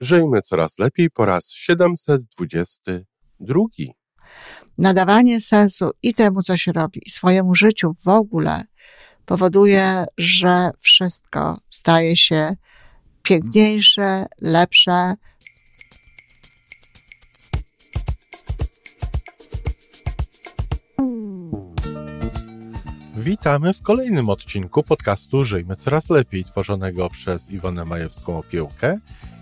Żyjmy coraz lepiej po raz 722. Nadawanie sensu i temu, co się robi, i swojemu życiu w ogóle powoduje, że wszystko staje się piękniejsze, lepsze. Witamy w kolejnym odcinku podcastu Żyjmy Coraz Lepiej, tworzonego przez Iwonę Majewską Opiełkę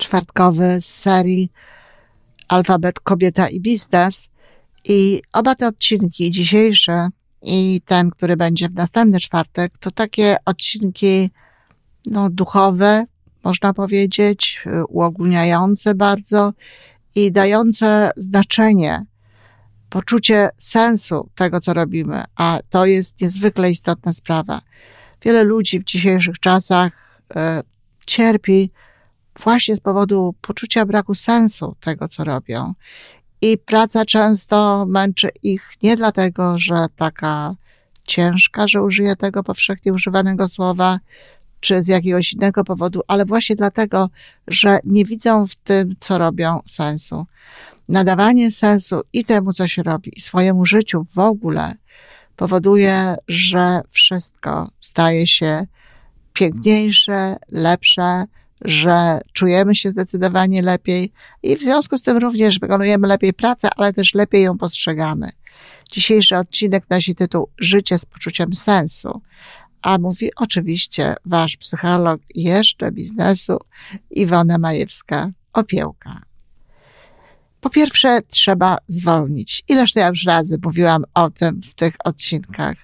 czwartkowy z serii Alfabet Kobieta i Biznes. I oba te odcinki, dzisiejszy i ten, który będzie w następny czwartek, to takie odcinki no, duchowe, można powiedzieć, uogólniające bardzo i dające znaczenie, poczucie sensu tego, co robimy, a to jest niezwykle istotna sprawa. Wiele ludzi w dzisiejszych czasach e, cierpi właśnie z powodu poczucia braku sensu tego, co robią. I praca często męczy ich nie dlatego, że taka ciężka, że użyję tego powszechnie używanego słowa, czy z jakiegoś innego powodu, ale właśnie dlatego, że nie widzą w tym, co robią, sensu. Nadawanie sensu i temu, co się robi, i swojemu życiu w ogóle powoduje, że wszystko staje się piękniejsze, lepsze, że czujemy się zdecydowanie lepiej i w związku z tym również wykonujemy lepiej pracę, ale też lepiej ją postrzegamy. Dzisiejszy odcinek nosi tytuł Życie z poczuciem sensu, a mówi oczywiście wasz psycholog jeszcze biznesu Iwona Majewska-Opiełka. Po pierwsze, trzeba zwolnić. Ileż to ja już razy mówiłam o tym w tych odcinkach.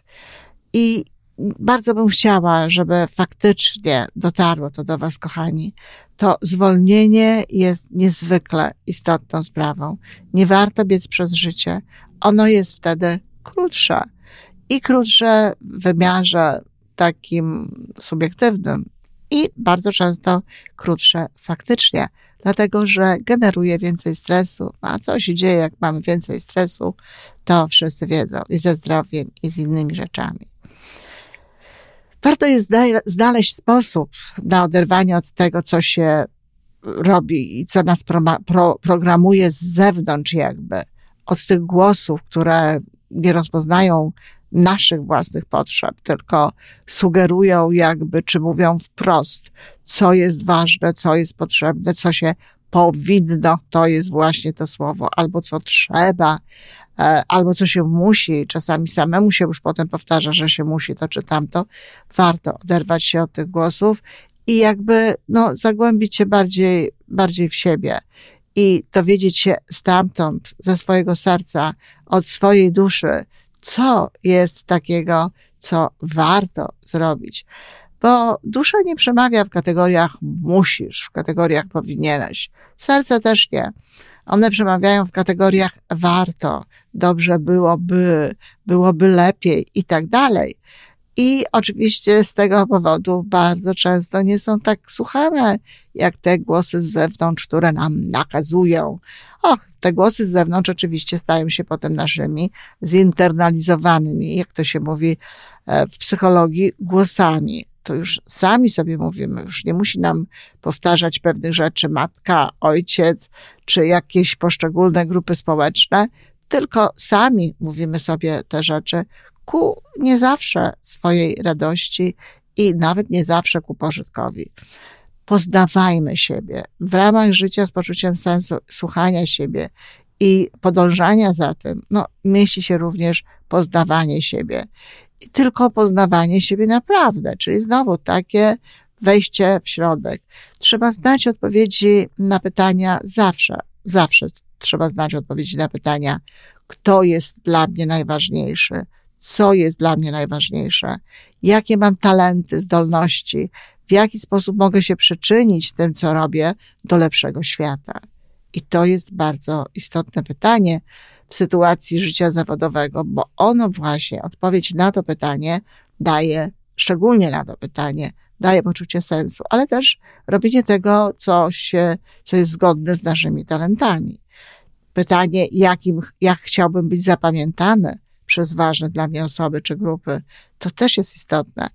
I bardzo bym chciała, żeby faktycznie dotarło to do Was, kochani. To zwolnienie jest niezwykle istotną sprawą. Nie warto biec przez życie. Ono jest wtedy krótsze. I krótsze w wymiarze takim subiektywnym, i bardzo często krótsze faktycznie, dlatego że generuje więcej stresu. A co się dzieje, jak mamy więcej stresu, to wszyscy wiedzą i ze zdrowiem, i z innymi rzeczami. Warto jest znaleźć sposób na oderwanie od tego, co się robi i co nas pro, pro, programuje z zewnątrz, jakby, od tych głosów, które nie rozpoznają naszych własnych potrzeb, tylko sugerują jakby, czy mówią wprost, co jest ważne, co jest potrzebne, co się powinno, to jest właśnie to słowo, albo co trzeba, e, albo co się musi, czasami samemu się już potem powtarza, że się musi to czy tamto, warto oderwać się od tych głosów i jakby, no, zagłębić się bardziej, bardziej w siebie i dowiedzieć się stamtąd, ze swojego serca, od swojej duszy, co jest takiego, co warto zrobić. Bo dusza nie przemawia w kategoriach musisz, w kategoriach powinieneś. Serce też nie. One przemawiają w kategoriach warto, dobrze byłoby, byłoby lepiej i tak dalej. I oczywiście z tego powodu bardzo często nie są tak słuchane, jak te głosy z zewnątrz, które nam nakazują. Och, te głosy z zewnątrz oczywiście stają się potem naszymi zinternalizowanymi, jak to się mówi e, w psychologii, głosami. To już sami sobie mówimy, już nie musi nam powtarzać pewnych rzeczy matka, ojciec, czy jakieś poszczególne grupy społeczne, tylko sami mówimy sobie te rzeczy, ku nie zawsze swojej radości i nawet nie zawsze ku pożytkowi. Poznawajmy siebie w ramach życia z poczuciem sensu, słuchania siebie i podążania za tym, no, mieści się również poznawanie siebie. I tylko poznawanie siebie naprawdę, czyli znowu takie wejście w środek. Trzeba znać odpowiedzi na pytania zawsze, zawsze trzeba znać odpowiedzi na pytania, kto jest dla mnie najważniejszy, co jest dla mnie najważniejsze, jakie mam talenty, zdolności, w jaki sposób mogę się przyczynić tym, co robię, do lepszego świata. I to jest bardzo istotne pytanie w sytuacji życia zawodowego, bo ono właśnie, odpowiedź na to pytanie daje, szczególnie na to pytanie, daje poczucie sensu, ale też robienie tego, co, się, co jest zgodne z naszymi talentami. Pytanie, jakim, jak chciałbym być zapamiętany przez ważne dla mnie osoby czy grupy, to też jest istotne.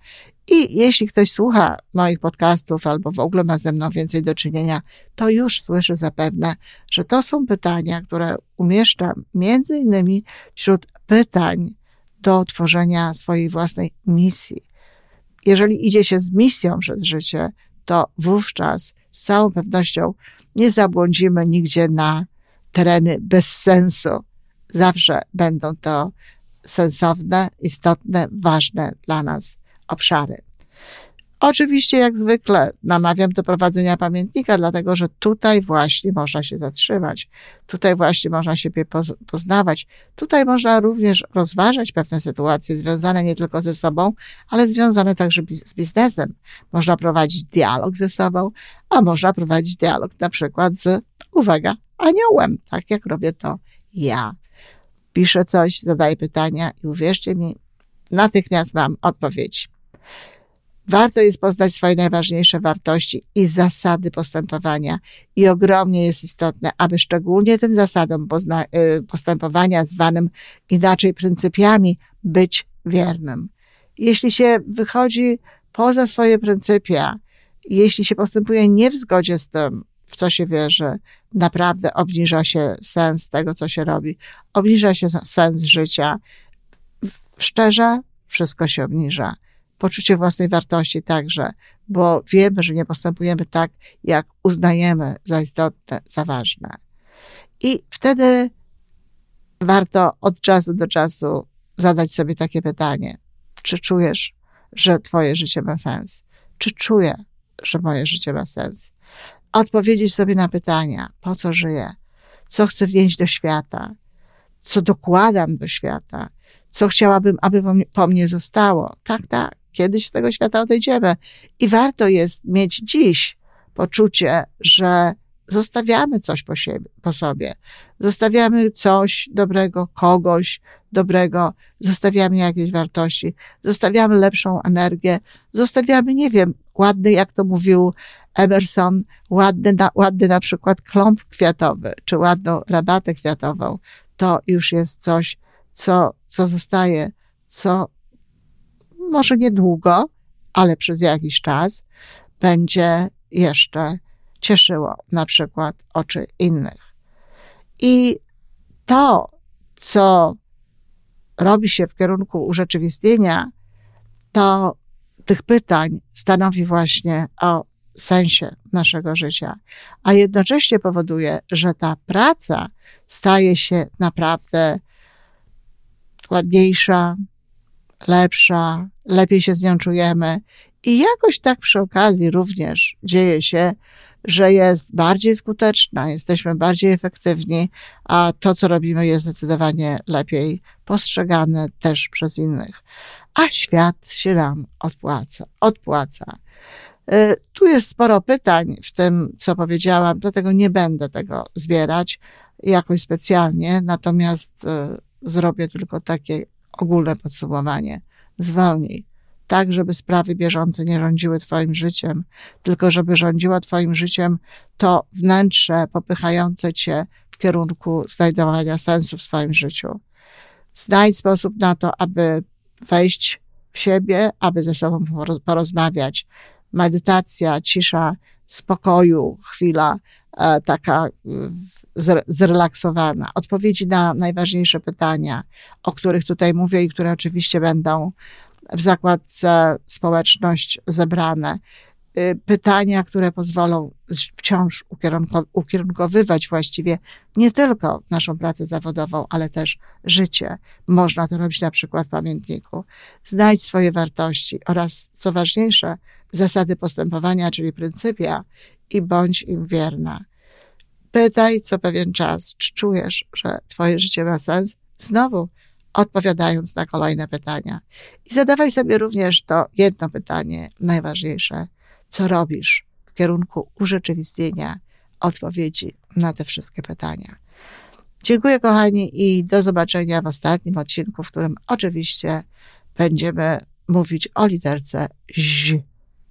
I jeśli ktoś słucha moich podcastów albo w ogóle ma ze mną więcej do czynienia, to już słyszy zapewne, że to są pytania, które umieszczam między innymi wśród pytań do tworzenia swojej własnej misji. Jeżeli idzie się z misją przez życie, to wówczas z całą pewnością nie zabłądzimy nigdzie na tereny bez sensu. Zawsze będą to sensowne, istotne, ważne dla nas obszary. Oczywiście, jak zwykle, namawiam do prowadzenia pamiętnika, dlatego że tutaj właśnie można się zatrzymać, tutaj właśnie można siebie poznawać, tutaj można również rozważać pewne sytuacje związane nie tylko ze sobą, ale związane także z biznesem. Można prowadzić dialog ze sobą, a można prowadzić dialog na przykład z, uwaga, aniołem, tak jak robię to ja. Piszę coś, zadaję pytania i uwierzcie mi, natychmiast mam odpowiedź. Warto jest poznać swoje najważniejsze wartości i zasady postępowania. I ogromnie jest istotne, aby szczególnie tym zasadom y, postępowania, zwanym inaczej pryncypiami, być wiernym. Jeśli się wychodzi poza swoje pryncypia, jeśli się postępuje nie w zgodzie z tym, w co się wierzy, naprawdę obniża się sens tego, co się robi, obniża się sens życia. Szczerze, wszystko się obniża poczucie własnej wartości także, bo wiemy, że nie postępujemy tak, jak uznajemy za istotne, za ważne. I wtedy warto od czasu do czasu zadać sobie takie pytanie: czy czujesz, że Twoje życie ma sens? Czy czuję, że moje życie ma sens? Odpowiedzieć sobie na pytania: po co żyję? Co chcę wnieść do świata? Co dokładam do świata? Co chciałabym, aby po mnie zostało? Tak, tak kiedyś z tego świata odejdziemy. I warto jest mieć dziś poczucie, że zostawiamy coś po, siebie, po sobie. Zostawiamy coś dobrego, kogoś dobrego, zostawiamy jakieś wartości, zostawiamy lepszą energię, zostawiamy, nie wiem, ładny, jak to mówił Emerson, ładny na, ładny na przykład kląb kwiatowy, czy ładną rabatę kwiatową. To już jest coś, co, co zostaje, co może niedługo, ale przez jakiś czas będzie jeszcze cieszyło na przykład oczy innych. I to, co robi się w kierunku urzeczywistnienia, to tych pytań stanowi właśnie o sensie naszego życia, a jednocześnie powoduje, że ta praca staje się naprawdę ładniejsza, lepsza, lepiej się z nią czujemy. I jakoś tak przy okazji również dzieje się, że jest bardziej skuteczna, jesteśmy bardziej efektywni, a to, co robimy, jest zdecydowanie lepiej postrzegane też przez innych. A świat się nam odpłaca, odpłaca. Y, tu jest sporo pytań w tym, co powiedziałam, dlatego nie będę tego zbierać jakoś specjalnie, natomiast y, zrobię tylko takie ogólne podsumowanie. Zwolnij. Tak, żeby sprawy bieżące nie rządziły Twoim życiem, tylko żeby rządziła Twoim życiem to wnętrze popychające Cię w kierunku znajdowania sensu w swoim życiu. Znajdź sposób na to, aby wejść w siebie, aby ze sobą porozmawiać. Medytacja, cisza, spokoju, chwila e, taka zrelaksowana. Odpowiedzi na najważniejsze pytania, o których tutaj mówię i które oczywiście będą w zakładce społeczność zebrane. Y, pytania, które pozwolą wciąż ukierunkowywać właściwie nie tylko naszą pracę zawodową, ale też życie. Można to robić na przykład w pamiętniku. Znajdź swoje wartości oraz, co ważniejsze, zasady postępowania, czyli pryncypia i bądź im wierna. Pytaj co pewien czas, czy czujesz, że Twoje życie ma sens? Znowu odpowiadając na kolejne pytania. I zadawaj sobie również to jedno pytanie, najważniejsze. co robisz w kierunku urzeczywistnienia odpowiedzi na te wszystkie pytania. Dziękuję, kochani, i do zobaczenia w ostatnim odcinku, w którym oczywiście będziemy mówić o literce Z,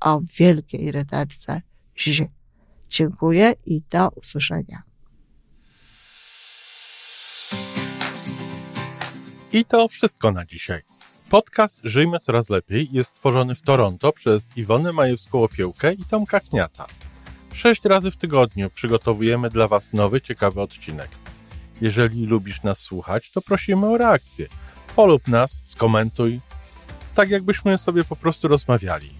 o wielkiej literce Z. Dziękuję i do usłyszenia. I to wszystko na dzisiaj. Podcast Żyjmy Coraz Lepiej jest stworzony w Toronto przez Iwonę Majewską-Opiełkę i Tomka Kniata. Sześć razy w tygodniu przygotowujemy dla Was nowy, ciekawy odcinek. Jeżeli lubisz nas słuchać, to prosimy o reakcję. Polub nas, skomentuj, tak jakbyśmy sobie po prostu rozmawiali.